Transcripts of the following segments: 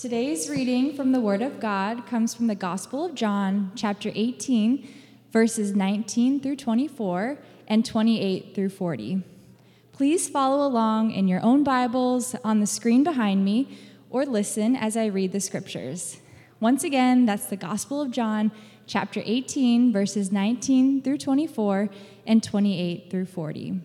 Today's reading from the Word of God comes from the Gospel of John, chapter 18, verses 19 through 24 and 28 through 40. Please follow along in your own Bibles on the screen behind me or listen as I read the scriptures. Once again, that's the Gospel of John, chapter 18, verses 19 through 24 and 28 through 40.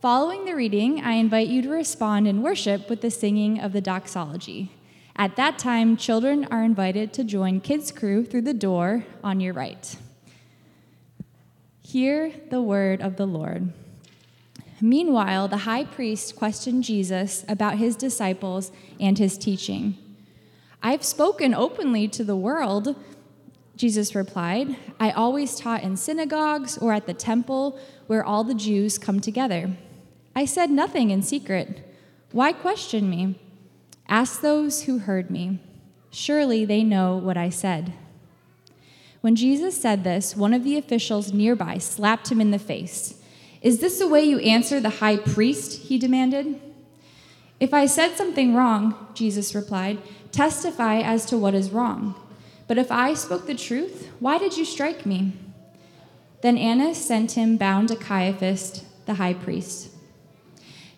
Following the reading, I invite you to respond in worship with the singing of the doxology. At that time, children are invited to join Kids Crew through the door on your right. Hear the word of the Lord. Meanwhile, the high priest questioned Jesus about his disciples and his teaching. I've spoken openly to the world, Jesus replied. I always taught in synagogues or at the temple where all the Jews come together. I said nothing in secret. Why question me? Ask those who heard me. Surely they know what I said. When Jesus said this, one of the officials nearby slapped him in the face. Is this the way you answer the high priest? he demanded. If I said something wrong, Jesus replied, testify as to what is wrong. But if I spoke the truth, why did you strike me? Then Annas sent him bound to Caiaphas, the high priest.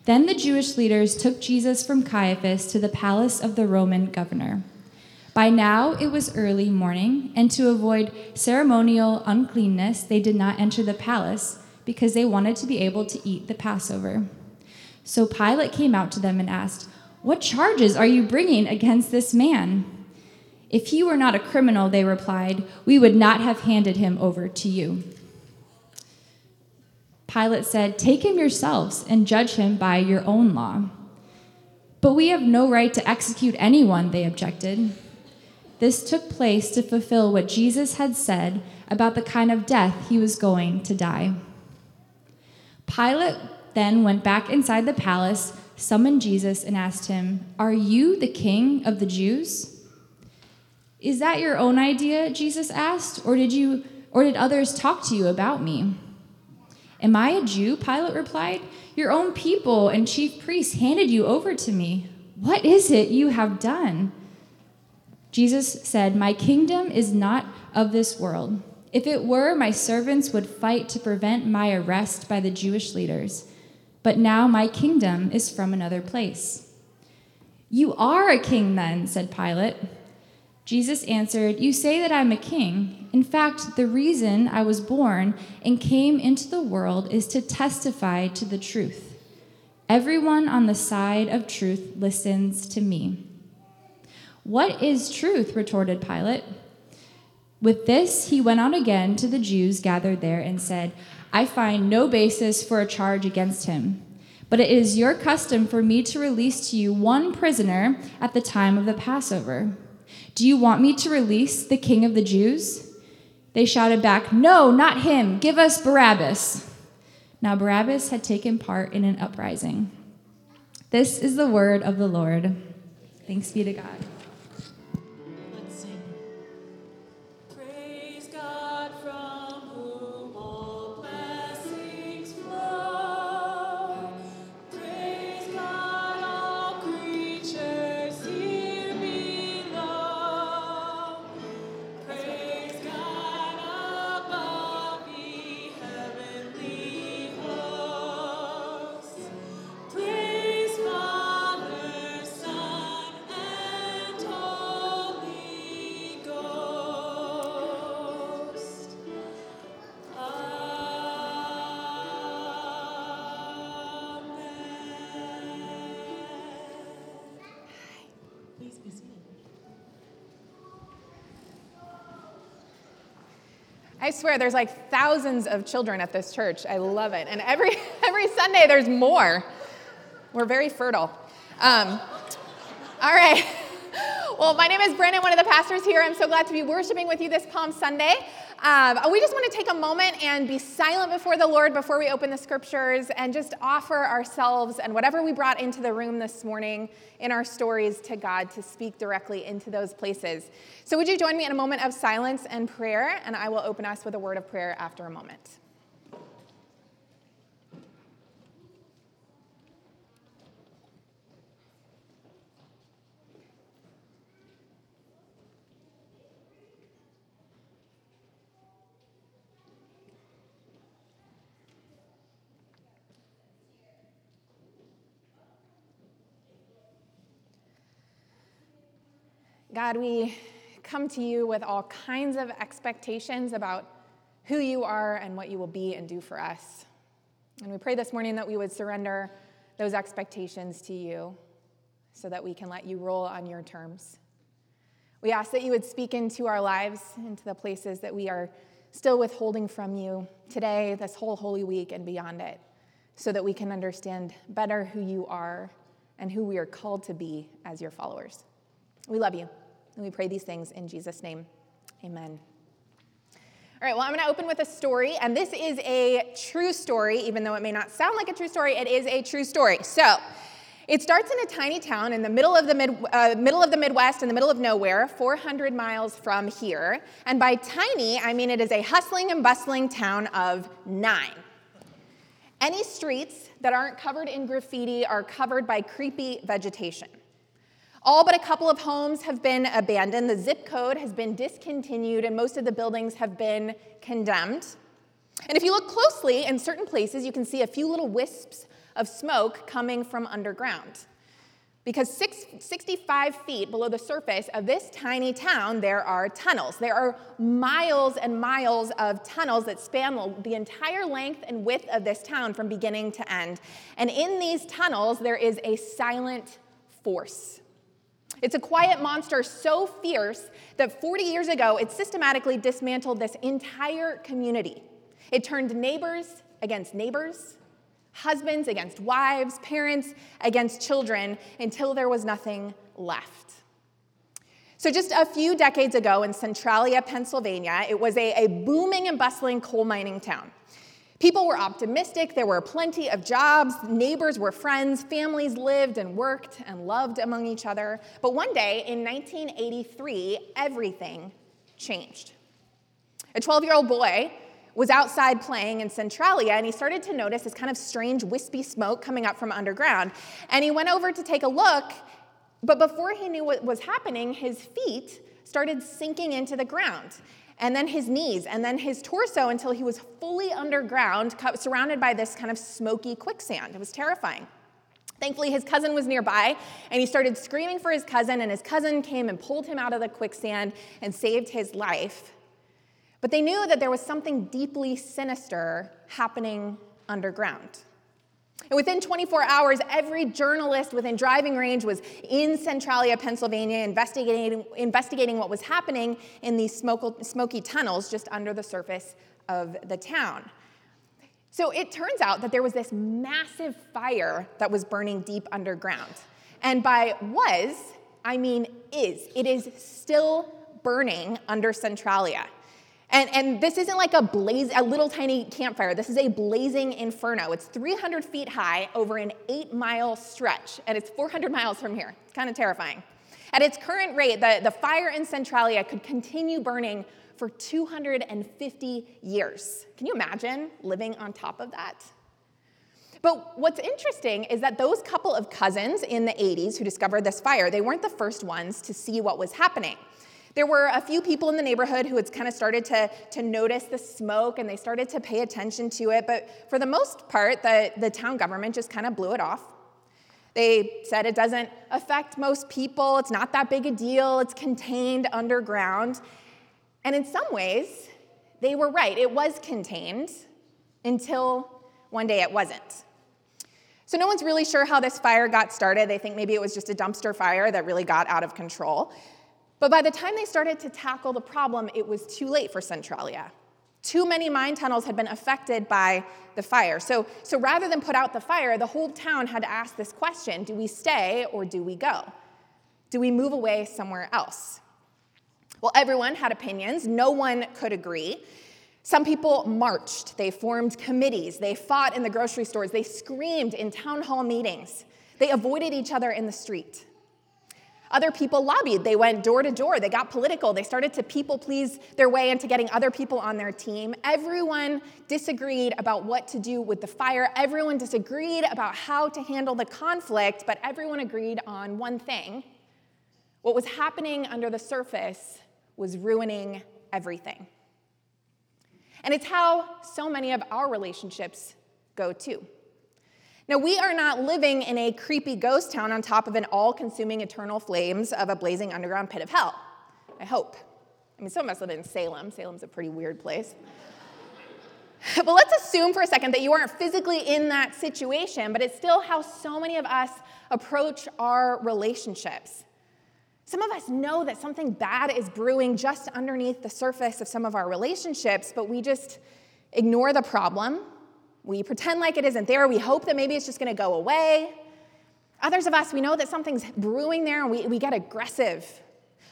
Then the Jewish leaders took Jesus from Caiaphas to the palace of the Roman governor. By now it was early morning, and to avoid ceremonial uncleanness, they did not enter the palace because they wanted to be able to eat the Passover. So Pilate came out to them and asked, What charges are you bringing against this man? If he were not a criminal, they replied, we would not have handed him over to you. Pilate said, Take him yourselves and judge him by your own law. But we have no right to execute anyone, they objected. This took place to fulfill what Jesus had said about the kind of death he was going to die. Pilate then went back inside the palace, summoned Jesus, and asked him, Are you the king of the Jews? Is that your own idea? Jesus asked, or did you or did others talk to you about me? Am I a Jew? Pilate replied. Your own people and chief priests handed you over to me. What is it you have done? Jesus said, My kingdom is not of this world. If it were, my servants would fight to prevent my arrest by the Jewish leaders. But now my kingdom is from another place. You are a king, then, said Pilate. Jesus answered, You say that I'm a king. In fact, the reason I was born and came into the world is to testify to the truth. Everyone on the side of truth listens to me. What is truth? retorted Pilate. With this, he went on again to the Jews gathered there and said, I find no basis for a charge against him. But it is your custom for me to release to you one prisoner at the time of the Passover. Do you want me to release the king of the Jews? They shouted back, No, not him. Give us Barabbas. Now Barabbas had taken part in an uprising. This is the word of the Lord. Thanks be to God. I swear there's like thousands of children at this church. I love it. And every, every Sunday there's more. We're very fertile. Um, all right. Well, my name is Brandon, one of the pastors here. I'm so glad to be worshiping with you this Palm Sunday. Um, we just want to take a moment and be silent before the Lord before we open the scriptures and just offer ourselves and whatever we brought into the room this morning in our stories to God to speak directly into those places. So, would you join me in a moment of silence and prayer? And I will open us with a word of prayer after a moment. God, we come to you with all kinds of expectations about who you are and what you will be and do for us. And we pray this morning that we would surrender those expectations to you so that we can let you roll on your terms. We ask that you would speak into our lives, into the places that we are still withholding from you today, this whole Holy Week, and beyond it, so that we can understand better who you are and who we are called to be as your followers. We love you, and we pray these things in Jesus' name. Amen. All right, well, I'm going to open with a story, and this is a true story, even though it may not sound like a true story, it is a true story. So, it starts in a tiny town in the middle of the, mid, uh, middle of the Midwest, in the middle of nowhere, 400 miles from here. And by tiny, I mean it is a hustling and bustling town of nine. Any streets that aren't covered in graffiti are covered by creepy vegetation. All but a couple of homes have been abandoned. The zip code has been discontinued, and most of the buildings have been condemned. And if you look closely in certain places, you can see a few little wisps of smoke coming from underground. Because six, 65 feet below the surface of this tiny town, there are tunnels. There are miles and miles of tunnels that span the entire length and width of this town from beginning to end. And in these tunnels, there is a silent force. It's a quiet monster so fierce that 40 years ago, it systematically dismantled this entire community. It turned neighbors against neighbors, husbands against wives, parents against children, until there was nothing left. So, just a few decades ago in Centralia, Pennsylvania, it was a, a booming and bustling coal mining town. People were optimistic, there were plenty of jobs, neighbors were friends, families lived and worked and loved among each other. But one day in 1983, everything changed. A 12 year old boy was outside playing in Centralia and he started to notice this kind of strange wispy smoke coming up from underground. And he went over to take a look, but before he knew what was happening, his feet started sinking into the ground and then his knees, and then his torso until he was fully underground, surrounded by this kind of smoky quicksand. It was terrifying. Thankfully, his cousin was nearby, and he started screaming for his cousin, and his cousin came and pulled him out of the quicksand and saved his life. But they knew that there was something deeply sinister happening underground. And within 24 hours, every journalist within driving range was in Centralia, Pennsylvania, investigating, investigating what was happening in these smoky tunnels just under the surface of the town. So it turns out that there was this massive fire that was burning deep underground. And by was, I mean is. It is still burning under Centralia. And, and this isn't like a blaze, a little tiny campfire. This is a blazing inferno. It's 300 feet high over an eight mile stretch, and it's 400 miles from here. It's kind of terrifying. At its current rate, the, the fire in Centralia could continue burning for 250 years. Can you imagine living on top of that? But what's interesting is that those couple of cousins in the 80s who discovered this fire, they weren't the first ones to see what was happening. There were a few people in the neighborhood who had kind of started to, to notice the smoke and they started to pay attention to it, but for the most part, the, the town government just kind of blew it off. They said it doesn't affect most people, it's not that big a deal, it's contained underground. And in some ways, they were right. It was contained until one day it wasn't. So, no one's really sure how this fire got started. They think maybe it was just a dumpster fire that really got out of control. But by the time they started to tackle the problem, it was too late for Centralia. Too many mine tunnels had been affected by the fire. So, so rather than put out the fire, the whole town had to ask this question do we stay or do we go? Do we move away somewhere else? Well, everyone had opinions, no one could agree. Some people marched, they formed committees, they fought in the grocery stores, they screamed in town hall meetings, they avoided each other in the street. Other people lobbied. They went door to door. They got political. They started to people please their way into getting other people on their team. Everyone disagreed about what to do with the fire. Everyone disagreed about how to handle the conflict, but everyone agreed on one thing. What was happening under the surface was ruining everything. And it's how so many of our relationships go too. Now, we are not living in a creepy ghost town on top of an all consuming eternal flames of a blazing underground pit of hell. I hope. I mean, some of us live in Salem. Salem's a pretty weird place. but let's assume for a second that you aren't physically in that situation, but it's still how so many of us approach our relationships. Some of us know that something bad is brewing just underneath the surface of some of our relationships, but we just ignore the problem we pretend like it isn't there. We hope that maybe it's just going to go away. Others of us, we know that something's brewing there and we, we get aggressive.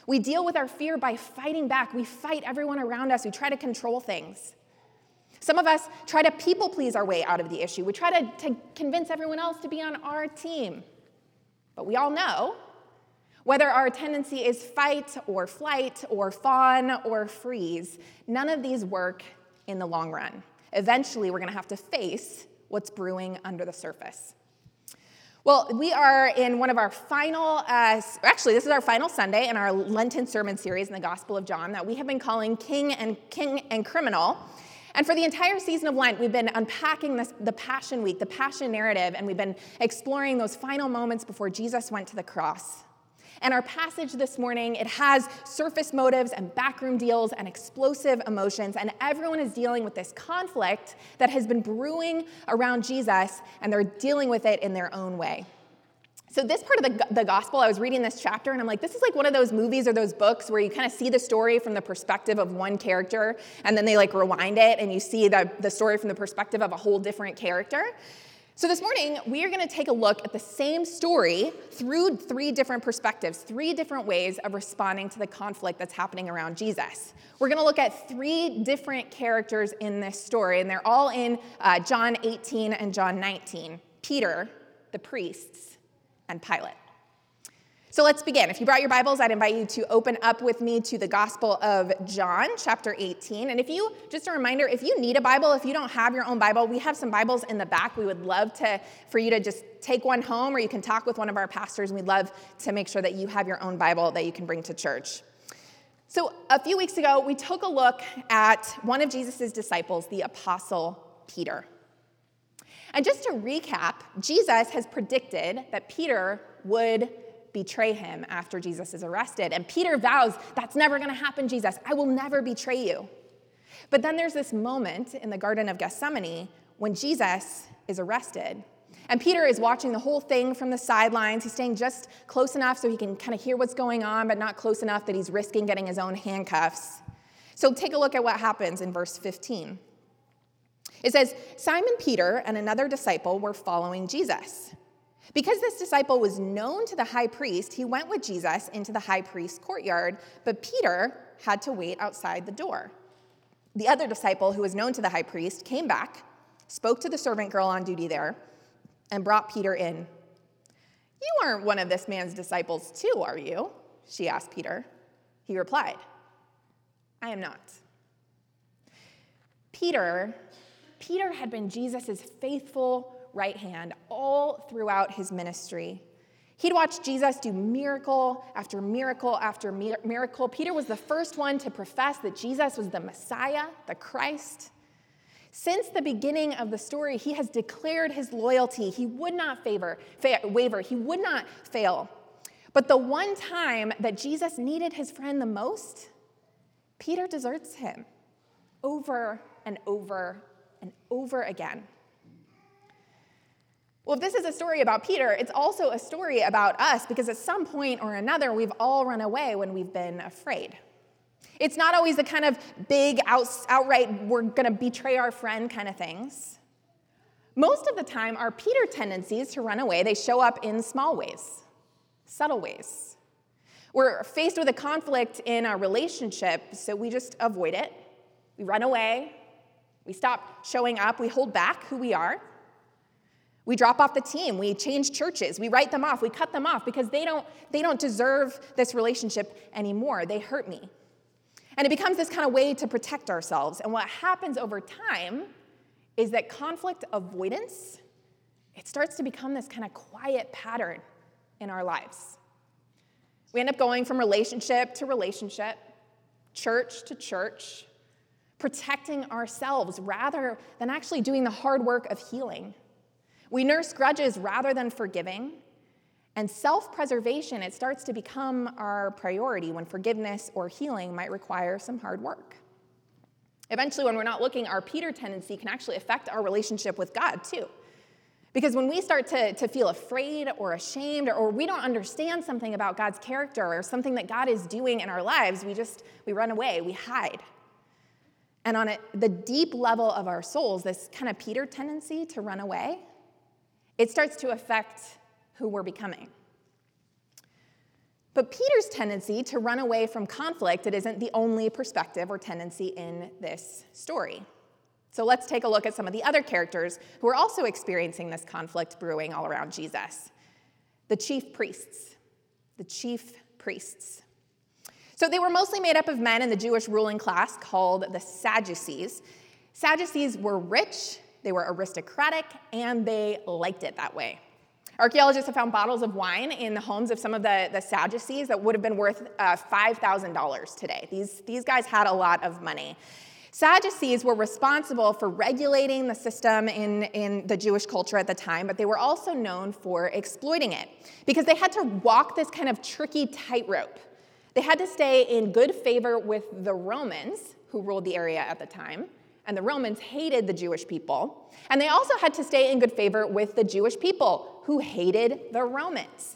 We deal with our fear by fighting back. We fight everyone around us. We try to control things. Some of us try to people please our way out of the issue. We try to, to convince everyone else to be on our team. But we all know whether our tendency is fight or flight or fawn or freeze, none of these work in the long run eventually we're going to have to face what's brewing under the surface. Well, we are in one of our final, uh, actually, this is our final Sunday in our Lenten sermon series in the Gospel of John that we have been calling King and King and Criminal. And for the entire season of Lent, we've been unpacking this, the Passion Week, the Passion narrative, and we've been exploring those final moments before Jesus went to the cross. And our passage this morning, it has surface motives and backroom deals and explosive emotions, and everyone is dealing with this conflict that has been brewing around Jesus, and they're dealing with it in their own way. So, this part of the, the gospel, I was reading this chapter and I'm like, this is like one of those movies or those books where you kind of see the story from the perspective of one character and then they like rewind it and you see the, the story from the perspective of a whole different character. So, this morning, we are going to take a look at the same story through three different perspectives, three different ways of responding to the conflict that's happening around Jesus. We're going to look at three different characters in this story, and they're all in uh, John 18 and John 19 Peter, the priests, and Pilate. So let's begin. If you brought your Bibles, I'd invite you to open up with me to the Gospel of John, chapter 18. And if you, just a reminder, if you need a Bible, if you don't have your own Bible, we have some Bibles in the back. We would love to for you to just take one home, or you can talk with one of our pastors, we'd love to make sure that you have your own Bible that you can bring to church. So a few weeks ago, we took a look at one of Jesus' disciples, the Apostle Peter. And just to recap, Jesus has predicted that Peter would betray him after Jesus is arrested. And Peter vows, That's never going to happen, Jesus. I will never betray you. But then there's this moment in the Garden of Gethsemane when Jesus is arrested. And Peter is watching the whole thing from the sidelines. He's staying just close enough so he can kind of hear what's going on, but not close enough that he's risking getting his own handcuffs. So take a look at what happens in verse 15. It says Simon Peter and another disciple were following Jesus. Because this disciple was known to the high priest, he went with Jesus into the high priest's courtyard, but Peter had to wait outside the door. The other disciple, who was known to the high priest, came back, spoke to the servant girl on duty there, and brought Peter in. You aren't one of this man's disciples, too, are you? She asked Peter. He replied, I am not. Peter, Peter had been Jesus' faithful right hand all throughout his ministry. He'd watched Jesus do miracle after miracle after miracle. Peter was the first one to profess that Jesus was the Messiah, the Christ. Since the beginning of the story, he has declared his loyalty. He would not favor, fa- waver, he would not fail. But the one time that Jesus needed his friend the most, Peter deserts him over and over and over again. Well, if this is a story about Peter, it's also a story about us because at some point or another, we've all run away when we've been afraid. It's not always the kind of big, out, outright, we're going to betray our friend kind of things. Most of the time, our Peter tendencies to run away, they show up in small ways, subtle ways. We're faced with a conflict in a relationship, so we just avoid it. We run away. We stop showing up. We hold back who we are. We drop off the team, we change churches, we write them off, we cut them off because they don't, they don't deserve this relationship anymore. They hurt me. And it becomes this kind of way to protect ourselves. And what happens over time is that conflict avoidance, it starts to become this kind of quiet pattern in our lives. We end up going from relationship to relationship, church to church, protecting ourselves rather than actually doing the hard work of healing We nurse grudges rather than forgiving. And self preservation, it starts to become our priority when forgiveness or healing might require some hard work. Eventually, when we're not looking, our Peter tendency can actually affect our relationship with God too. Because when we start to, to feel afraid or ashamed or, or we don't understand something about God's character or something that God is doing in our lives, we just we run away, we hide. And on a, the deep level of our souls, this kind of Peter tendency to run away, it starts to affect who we're becoming. But Peter's tendency to run away from conflict, it isn't the only perspective or tendency in this story. So let's take a look at some of the other characters who are also experiencing this conflict brewing all around Jesus. The chief priests. The chief priests. So they were mostly made up of men in the Jewish ruling class called the Sadducees. Sadducees were rich, they were aristocratic, and they liked it that way. Archaeologists have found bottles of wine in the homes of some of the, the Sadducees that would have been worth uh, $5,000 today. These, these guys had a lot of money. Sadducees were responsible for regulating the system in, in the Jewish culture at the time, but they were also known for exploiting it because they had to walk this kind of tricky tightrope. They had to stay in good favor with the Romans, who ruled the area at the time, and the Romans hated the Jewish people. And they also had to stay in good favor with the Jewish people, who hated the Romans.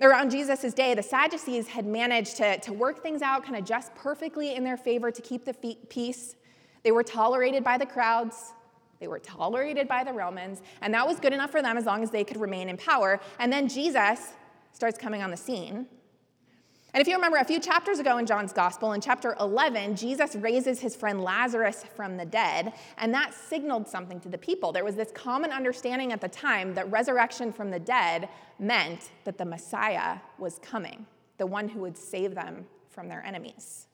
Around Jesus' day, the Sadducees had managed to, to work things out kind of just perfectly in their favor to keep the peace. They were tolerated by the crowds, they were tolerated by the Romans, and that was good enough for them as long as they could remain in power. And then Jesus starts coming on the scene, and if you remember a few chapters ago in John's Gospel, in chapter 11, Jesus raises his friend Lazarus from the dead, and that signaled something to the people. There was this common understanding at the time that resurrection from the dead meant that the Messiah was coming, the one who would save them from their enemies.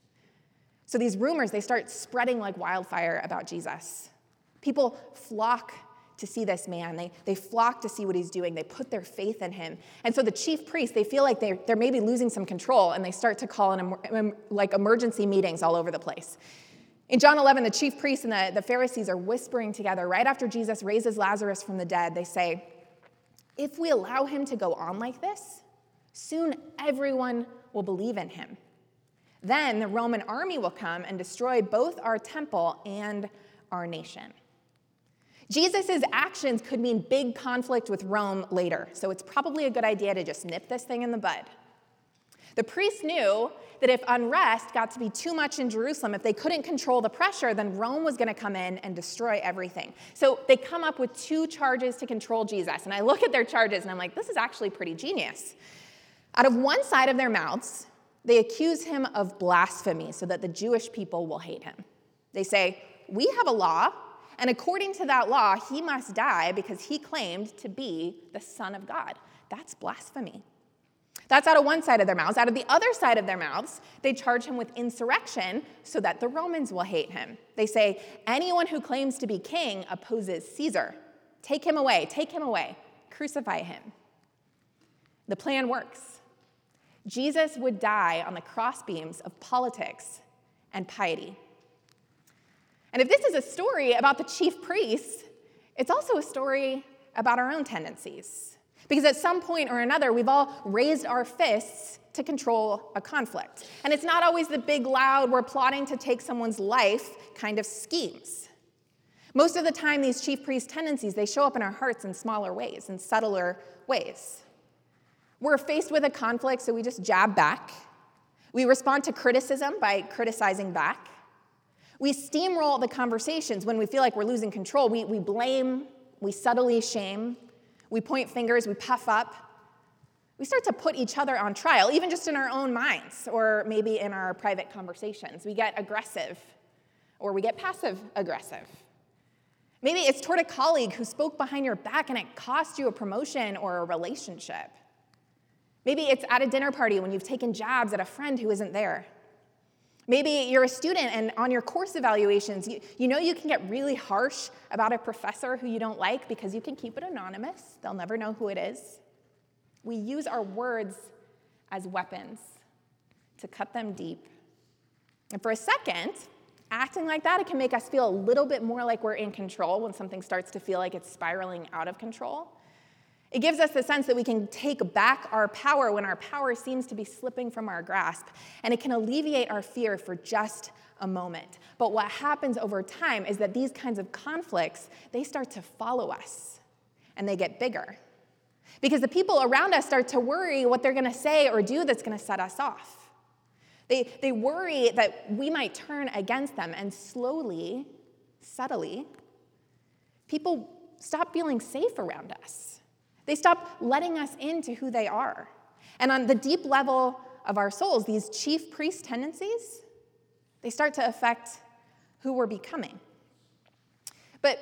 So these rumors, they start spreading like wildfire about Jesus. People flock to see this man. They, they flock to see what he's doing. They put their faith in him. And so the chief priests, they feel like they're, they're maybe losing some control and they start to call in like emergency meetings all over the place. In John 11, the chief priests and the, the Pharisees are whispering together right after Jesus raises Lazarus from the dead. They say, If we allow him to go on like this, soon everyone will believe in him. Then the Roman army will come and destroy both our temple and our nation. Jesus' actions could mean big conflict with Rome later, so it's probably a good idea to just nip this thing in the bud. The priests knew that if unrest got to be too much in Jerusalem, if they couldn't control the pressure, then Rome was going to come in and destroy everything. So they come up with two charges to control Jesus. And I look at their charges and I'm like, this is actually pretty genius. Out of one side of their mouths, they accuse him of blasphemy so that the Jewish people will hate him. They say, We have a law and according to that law, he must die because he claimed to be the Son of God. That's blasphemy. That's out of one side of their mouths. Out of the other side of their mouths, they charge him with insurrection so that the Romans will hate him. They say, anyone who claims to be king opposes Caesar. Take him away, take him away, crucify him. The plan works. Jesus would die on the crossbeams of politics and piety. And if this is a story about the chief priests, it's also a story about our own tendencies. Because at some point or another, we've all raised our fists to control a conflict. And it's not always the big, loud, we're plotting to take someone's life kind of schemes. Most of the time, these chief priest tendencies, they show up in our hearts in smaller ways, in subtler ways. We're faced with a conflict, so we just jab back. We respond to criticism by criticizing back. We steamroll the conversations when we feel like we're losing control. We, we blame, we subtly shame, we point fingers, we puff up. We start to put each other on trial, even just in our own minds or maybe in our private conversations. We get aggressive or we get passive aggressive. Maybe it's toward a colleague who spoke behind your back and it cost you a promotion or a relationship. Maybe it's at a dinner party when you've taken jabs at a friend who isn't there. Maybe you're a student and on your course evaluations, you, you know you can get really harsh about a professor who you don't like because you can keep it anonymous. They'll never know who it is. We use our words as weapons to cut them deep. And for a second, acting like that, it can make us feel a little bit more like we're in control when something starts to feel like it's spiraling out of control. It gives us the sense that we can take back our power when our power seems to be slipping from our grasp, and it can alleviate our fear for just a moment. But what happens over time is that these kinds of conflicts, they start to follow us and they get bigger. Because the people around us start to worry what they're going to say or do that's going to set us off. They, they worry that we might turn against them, and slowly, subtly, people stop feeling safe around us. They stop letting us into who they are. And on the deep level of our souls, these chief priest tendencies, they start to affect who we're becoming. But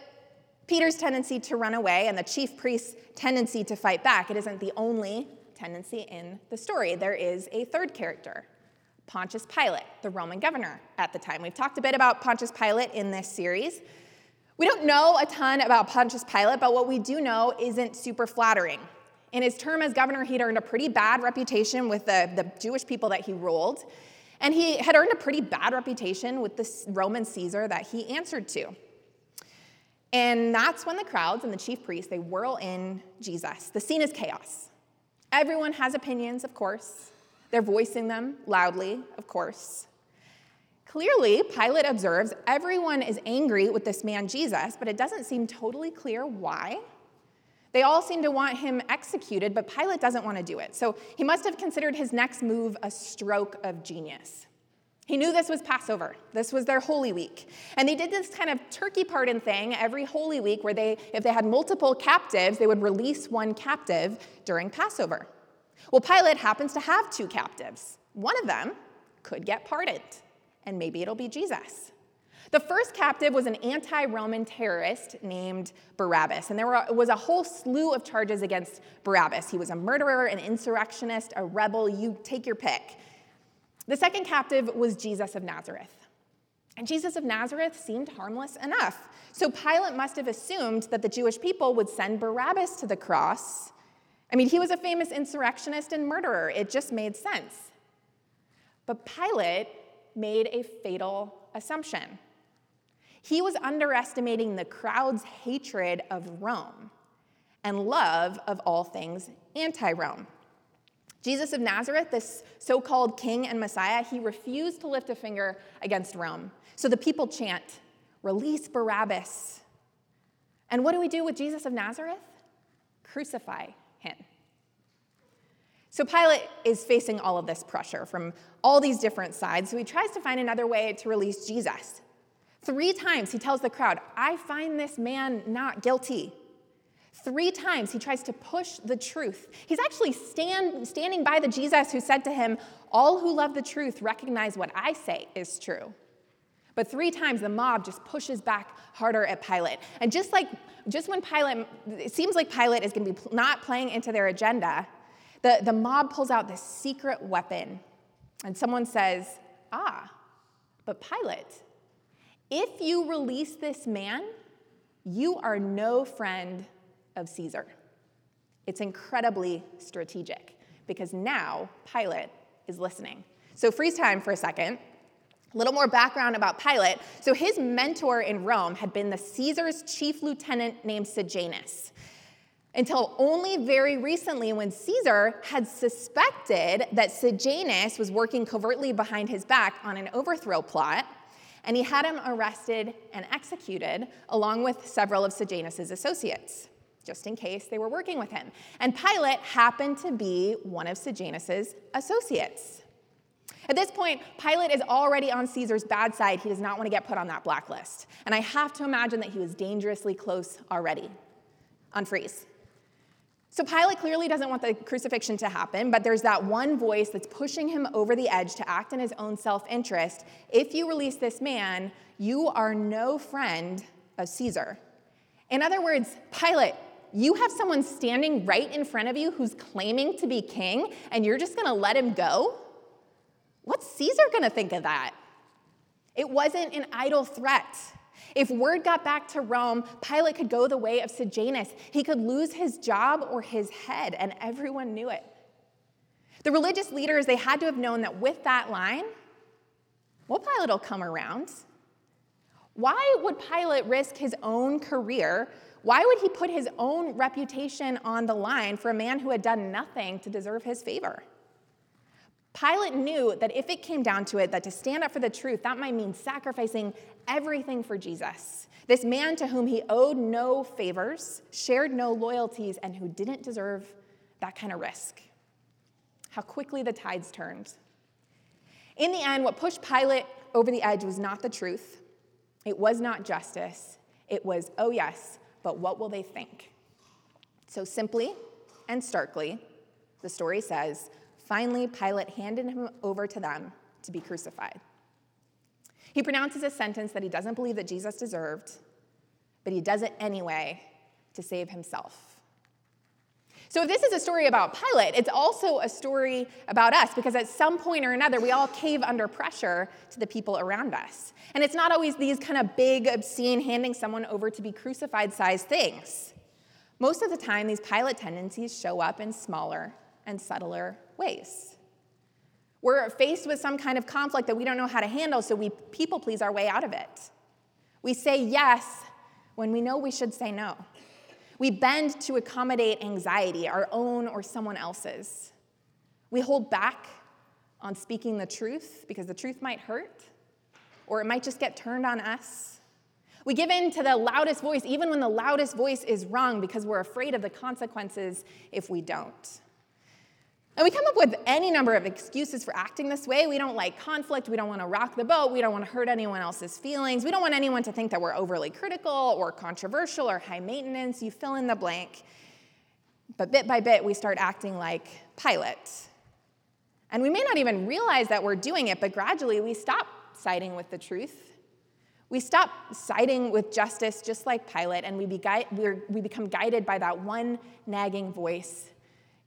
Peter's tendency to run away and the chief priest's tendency to fight back, it isn't the only tendency in the story. There is a third character, Pontius Pilate, the Roman governor at the time. We've talked a bit about Pontius Pilate in this series. We don't know a ton about Pontius Pilate, but what we do know isn't super flattering. In his term as governor, he'd earned a pretty bad reputation with the, the Jewish people that he ruled, and he had earned a pretty bad reputation with the Roman Caesar that he answered to. And that's when the crowds and the chief priests, they whirl in Jesus. The scene is chaos. Everyone has opinions, of course. They're voicing them loudly, of course. Clearly, Pilate observes everyone is angry with this man Jesus, but it doesn't seem totally clear why. They all seem to want him executed, but Pilate doesn't want to do it. So he must have considered his next move a stroke of genius. He knew this was Passover. This was their Holy Week. And they did this kind of turkey pardon thing every Holy Week where they, if they had multiple captives, they would release one captive during Passover. Well, Pilate happens to have two captives. One of them could get pardoned, and maybe it'll be Jesus. The first captive was an anti Roman terrorist named Barabbas, and there was a whole slew of charges against Barabbas. He was a murderer, an insurrectionist, a rebel, you take your pick. The second captive was Jesus of Nazareth. And Jesus of Nazareth seemed harmless enough. So Pilate must have assumed that the Jewish people would send Barabbas to the cross. I mean, he was a famous insurrectionist and murderer. It just made sense. But Pilate made a fatal assumption. He was underestimating the crowd's hatred of Rome and love of all things anti Rome. Jesus of Nazareth, this so called king and Messiah, he refused to lift a finger against Rome. So the people chant, Release Barabbas. And what do we do with Jesus of Nazareth? Crucify him. So Pilate is facing all of this pressure from all these different sides, so he tries to find another way to release Jesus. Three times he tells the crowd, I find this man not guilty. Three times he tries to push the truth. He's actually stand, standing by the Jesus who said to him, All who love the truth recognize what I say is true. But three times the mob just pushes back harder at Pilate. And just like, just when Pilate, it seems like Pilate is going to be not playing into their agenda, the, the mob pulls out this secret weapon. And someone says, Ah, but Pilate, if you release this man, you are no friend of Caesar. It's incredibly strategic because now Pilate is listening. So, freeze time for a second. A little more background about Pilate. So, his mentor in Rome had been the Caesar's chief lieutenant named Sejanus. Until only very recently, when Caesar had suspected that Sejanus was working covertly behind his back on an overthrow plot, and he had him arrested and executed along with several of Sejanus's associates just in case they were working with him. And Pilate happened to be one of Sejanus's associates. At this point, Pilate is already on Caesar's bad side. He does not want to get put on that blacklist. And I have to imagine that he was dangerously close already. Unfreeze. So Pilate clearly doesn't want the crucifixion to happen, but there's that one voice that's pushing him over the edge to act in his own self interest. If you release this man, you are no friend of Caesar. In other words, Pilate, you have someone standing right in front of you who's claiming to be king, and you're just gonna let him go? What's Caesar gonna think of that? It wasn't an idle threat. If word got back to Rome, Pilate could go the way of Sejanus. He could lose his job or his head, and everyone knew it. The religious leaders, they had to have known that with that line, well, Pilate will come around. Why would Pilate risk his own career? Why would he put his own reputation on the line for a man who had done nothing to deserve his favor? Pilate knew that if it came down to it, that to stand up for the truth, that might mean sacrificing everything for Jesus. This man to whom he owed no favors, shared no loyalties, and who didn't deserve that kind of risk. How quickly the tides turned. In the end, what pushed Pilate over the edge was not the truth, it was not justice. It was, oh, yes, but what will they think? So simply and starkly, the story says, finally, Pilate handed him over to them to be crucified. He pronounces a sentence that he doesn't believe that Jesus deserved, but he does it anyway to save himself. So, if this is a story about Pilate, it's also a story about us because at some point or another, we all cave under pressure to the people around us. And it's not always these kind of big, obscene, handing someone over to be crucified sized things. Most of the time, these Pilate tendencies show up in smaller and subtler ways. We're faced with some kind of conflict that we don't know how to handle, so we people please our way out of it. We say yes when we know we should say no. We bend to accommodate anxiety, our own or someone else's. We hold back on speaking the truth because the truth might hurt, or it might just get turned on us. We give in to the loudest voice, even when the loudest voice is wrong, because we're afraid of the consequences if we don't. And we come up with any number of excuses for acting this way. We don't like conflict. We don't want to rock the boat. We don't want to hurt anyone else's feelings. We don't want anyone to think that we're overly critical or controversial or high maintenance. You fill in the blank. But bit by bit, we start acting like Pilate. And we may not even realize that we're doing it, but gradually we stop siding with the truth. We stop siding with justice just like Pilate, and we, be we become guided by that one nagging voice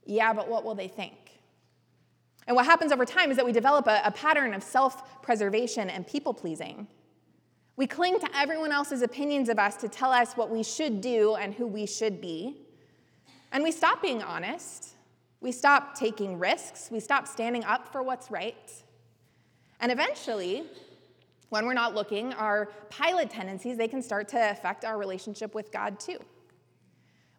yeah, but what will they think? And what happens over time is that we develop a, a pattern of self preservation and people pleasing. We cling to everyone else's opinions of us to tell us what we should do and who we should be. And we stop being honest. We stop taking risks. We stop standing up for what's right. And eventually, when we're not looking, our Pilate tendencies, they can start to affect our relationship with God too.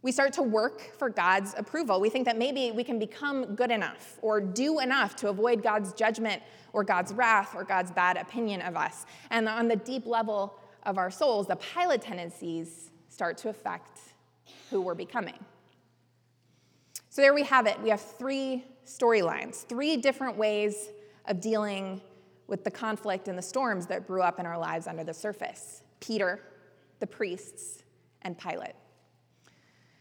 We start to work for God's approval. We think that maybe we can become good enough or do enough to avoid God's judgment or God's wrath or God's bad opinion of us. And on the deep level of our souls, the Pilate tendencies start to affect who we're becoming. So there we have it. We have three storylines, three different ways of dealing with the conflict and the storms that brew up in our lives under the surface Peter, the priests, and Pilate.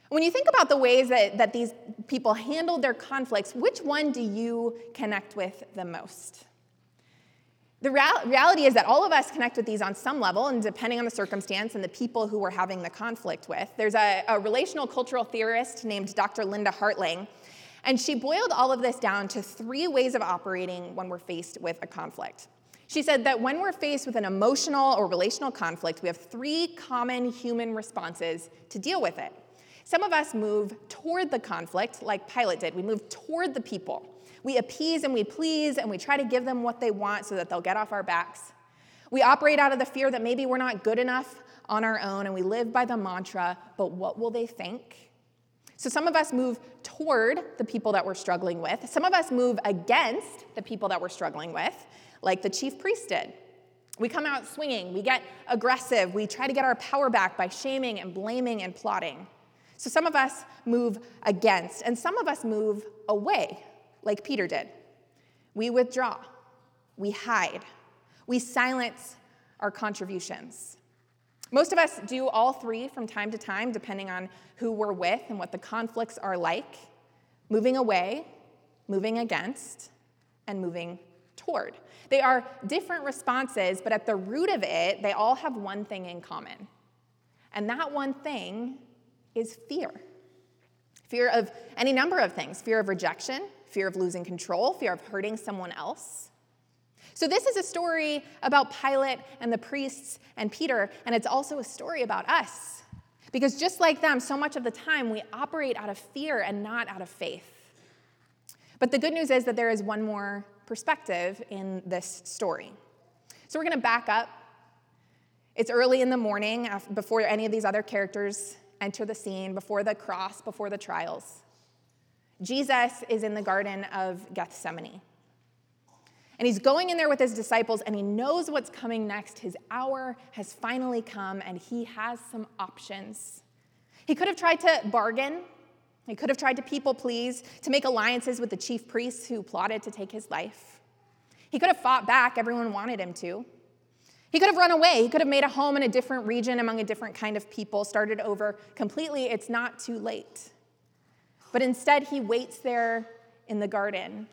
When you think about the ways that, that these people handled their conflicts, which one do you connect with the most? The real, reality is that all of us connect with these on some level, and depending on the circumstance and the people who we're having the conflict with. There's a, a relational cultural theorist named Dr. Linda Hartling, and she boiled all of this down to three ways of operating when we're faced with a conflict. She said that when we're faced with an emotional or relational conflict, we have three common human responses to deal with it. Some of us move toward the conflict, like Pilate did. We move toward the people. We appease and we please, and we try to give them what they want so that they'll get off our backs. We operate out of the fear that maybe we're not good enough on our own, and we live by the mantra, but what will they think? So some of us move toward the people that we're struggling with. Some of us move against the people that we're struggling with, like the chief priest did. We come out swinging, we get aggressive, we try to get our power back by shaming and blaming and plotting. So some of us move against, and some of us move away, like Peter did. We withdraw, we hide, we silence our contributions. Most of us do all three from time to time, depending on who we're with and what the conflicts are like moving away, moving against, and moving toward. They are different responses, but at the root of it, they all have one thing in common. And that one thing is fear fear of any number of things fear of rejection, fear of losing control, fear of hurting someone else. So, this is a story about Pilate and the priests and Peter, and it's also a story about us. Because just like them, so much of the time we operate out of fear and not out of faith. But the good news is that there is one more perspective in this story. So, we're going to back up It's early in the morning before any of these other characters enter the scene, before the cross, before the trials. Jesus is in the Garden of Gethsemane. And he's going in there with his disciples, and he knows what's coming next. His hour has finally come, and he has some options. He could have tried to bargain, he could have tried to people please, to make alliances with the chief priests who plotted to take his life. He could have fought back, everyone wanted him to. He could have run away. He could have made a home in a different region among a different kind of people, started over completely. It's not too late. But instead, he waits there in the garden.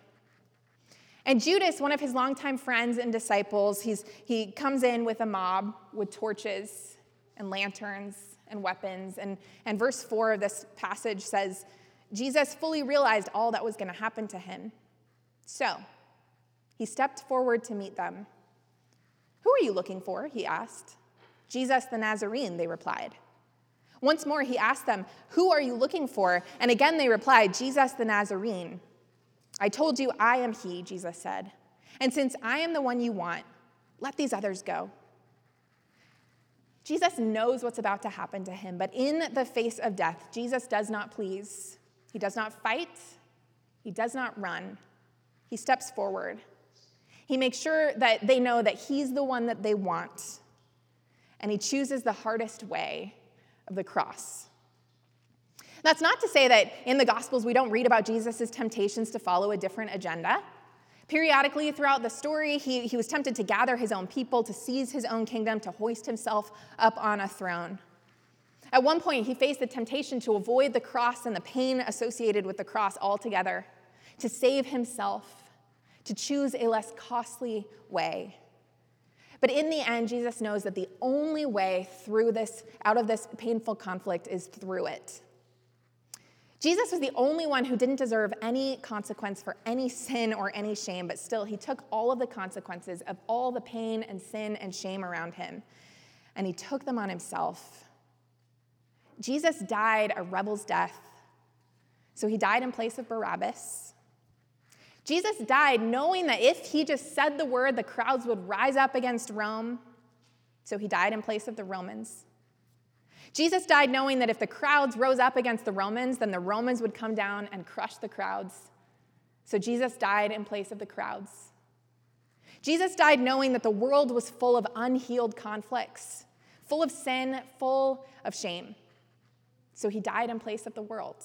And Judas, one of his longtime friends and disciples, he's, he comes in with a mob with torches and lanterns and weapons. And, and verse 4 of this passage says, Jesus fully realized all that was going to happen to him. So he stepped forward to meet them. Who are you looking for? He asked. Jesus the Nazarene, they replied. Once more, he asked them, Who are you looking for? And again they replied, Jesus the Nazarene. I told you I am he, Jesus said. And since I am the one you want, let these others go. Jesus knows what's about to happen to him, but in the face of death, Jesus does not please. He does not fight. He does not run. He steps forward. He makes sure that they know that he's the one that they want. And he chooses the hardest way of the cross. That's not to say that in the Gospels we don't read about Jesus' temptations to follow a different agenda. Periodically throughout the story, he, he was tempted to gather his own people, to seize his own kingdom, to hoist himself up on a throne. At one point, he faced the temptation to avoid the cross and the pain associated with the cross altogether, to save himself, to choose a less costly way. But in the end, Jesus knows that the only way through this, out of this painful conflict, is through it. Jesus was the only one who didn't deserve any consequence for any sin or any shame, but still, he took all of the consequences of all the pain and sin and shame around him, and he took them on himself. Jesus died a rebel's death. So he died in place of Barabbas. Jesus died knowing that if he just said the word, the crowds would rise up against Rome. So he died in place of the Romans. Jesus died knowing that if the crowds rose up against the Romans, then the Romans would come down and crush the crowds. So Jesus died in place of the crowds. Jesus died knowing that the world was full of unhealed conflicts, full of sin, full of shame. So he died in place of the world.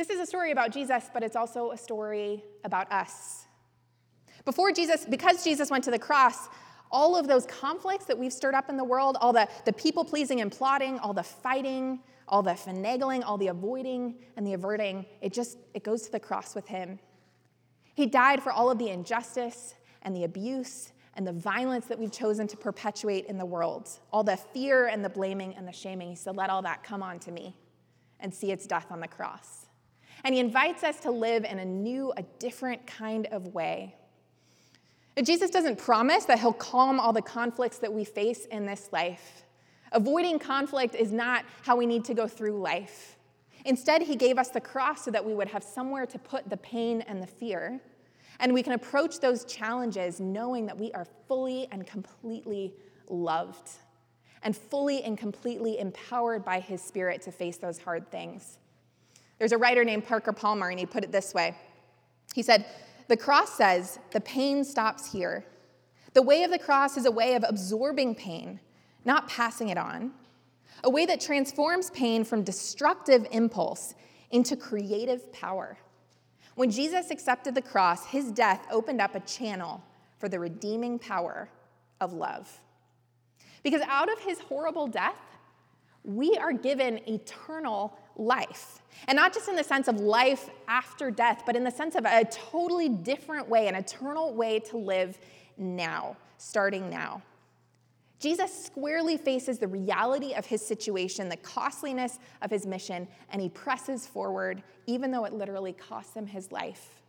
This is a story about Jesus, but it's also a story about us. Before Jesus, because Jesus went to the cross, all of those conflicts that we've stirred up in the world, all the, the people pleasing and plotting, all the fighting, all the finagling, all the avoiding and the averting, it just it goes to the cross with him. He died for all of the injustice and the abuse and the violence that we've chosen to perpetuate in the world, all the fear and the blaming and the shaming. He said, Let all that come on to me and see its death on the cross. And he invites us to live in a new, a different kind of way Jesus doesn't promise that he'll calm all the conflicts that we face in this life. Avoiding conflict is not how we need to go through life. Instead, he gave us the cross so that we would have somewhere to put the pain and the fear. And we can approach those challenges knowing that we are fully and completely loved and fully and completely empowered by his spirit to face those hard things. There's a writer named Parker Palmer, and he put it this way He said, the cross says the pain stops here. The way of the cross is a way of absorbing pain, not passing it on. A way that transforms pain from destructive impulse into creative power. When Jesus accepted the cross, his death opened up a channel for the redeeming power of love. Because out of his horrible death, we are given eternal life. And not just in the sense of life after death, but in the sense of a totally different way, an eternal way to live now, starting now. Jesus squarely faces the reality of his situation, the costliness of his mission, and he presses forward, even though it literally costs him his life.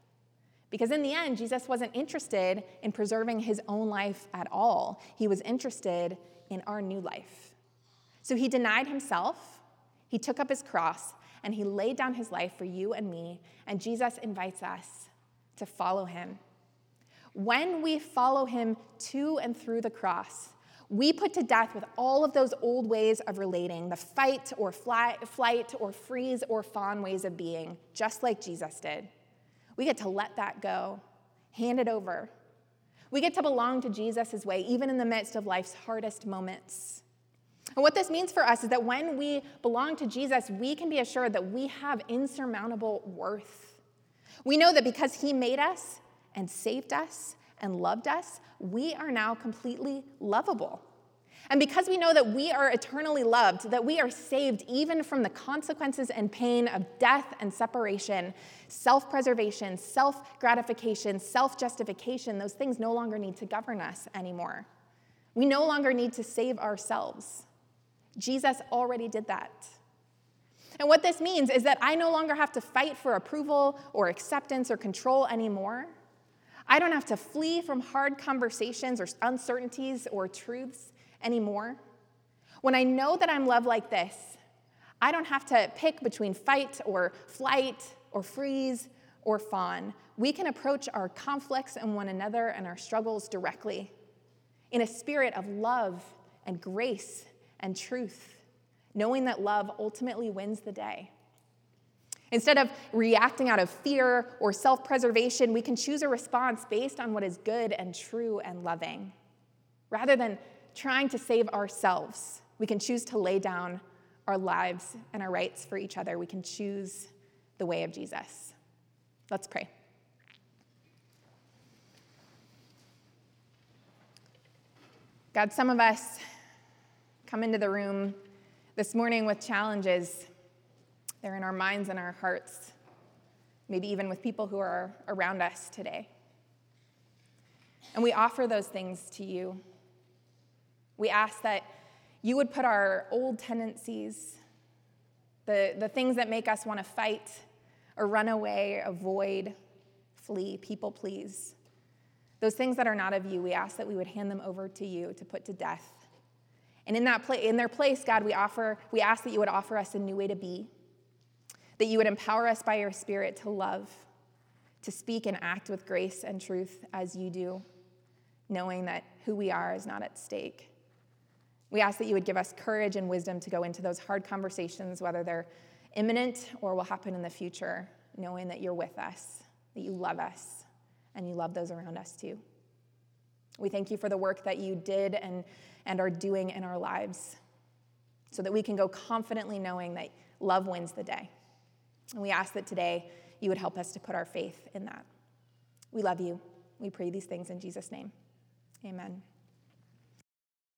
Because in the end, Jesus wasn't interested in preserving his own life at all, he was interested in our new life. So he denied himself he took up his cross and he laid down his life for you and me, and Jesus invites us to follow him. When we follow him to and through the cross, we put to death with all of those old ways of relating, the fight or fly, flight or freeze or fawn ways of being, just like Jesus did. We get to let that go, hand it over. We get to belong to Jesus' way, even in the midst of life's hardest moments. And what this means for us is that when we belong to Jesus, we can be assured that we have insurmountable worth. We know that because He made us and saved us and loved us, we are now completely lovable. And because we know that we are eternally loved, that we are saved even from the consequences and pain of death and separation, self preservation, self gratification, self justification, those things no longer need to govern us anymore. We no longer need to save ourselves. Jesus already did that. And what this means is that I no longer have to fight for approval or acceptance or control anymore. I don't have to flee from hard conversations or uncertainties or truths anymore. When I know that I'm loved like this, I don't have to pick between fight or flight or freeze or fawn. We can approach our conflicts and one another and our struggles directly in a spirit of love and grace and truth, knowing that love ultimately wins the day. Instead of reacting out of fear or self preservation, we can choose a response based on what is good and true and loving. Rather than trying to save ourselves, we can choose to lay down our lives and our rights for each other. We can choose the way of Jesus. Let's pray. God, some of us come into the room this morning with challenges they're in our minds and our hearts, maybe even with people who are around us today. And we offer those things to you. We ask that you would put our old tendencies, the, the things that make us want to fight or run away, avoid, flee, people please, those things that are not of you, we ask that we would hand them over to you to put to death. And in, that pla- in their place, God, we, offer, we ask that you would offer us a new way to be, that you would empower us by your Spirit to love, to speak and act with grace and truth as you do, knowing that who we are is not at stake. We ask that you would give us courage and wisdom to go into those hard conversations, whether they're imminent or will happen in the future, knowing that you're with us, that you love us, and you love those around us too. We thank you for the work that you did and, and are doing in our lives so that we can go confidently knowing that love wins the day. And we ask that today you would help us to put our faith in that. We love you. We pray these things in Jesus' name. Amen.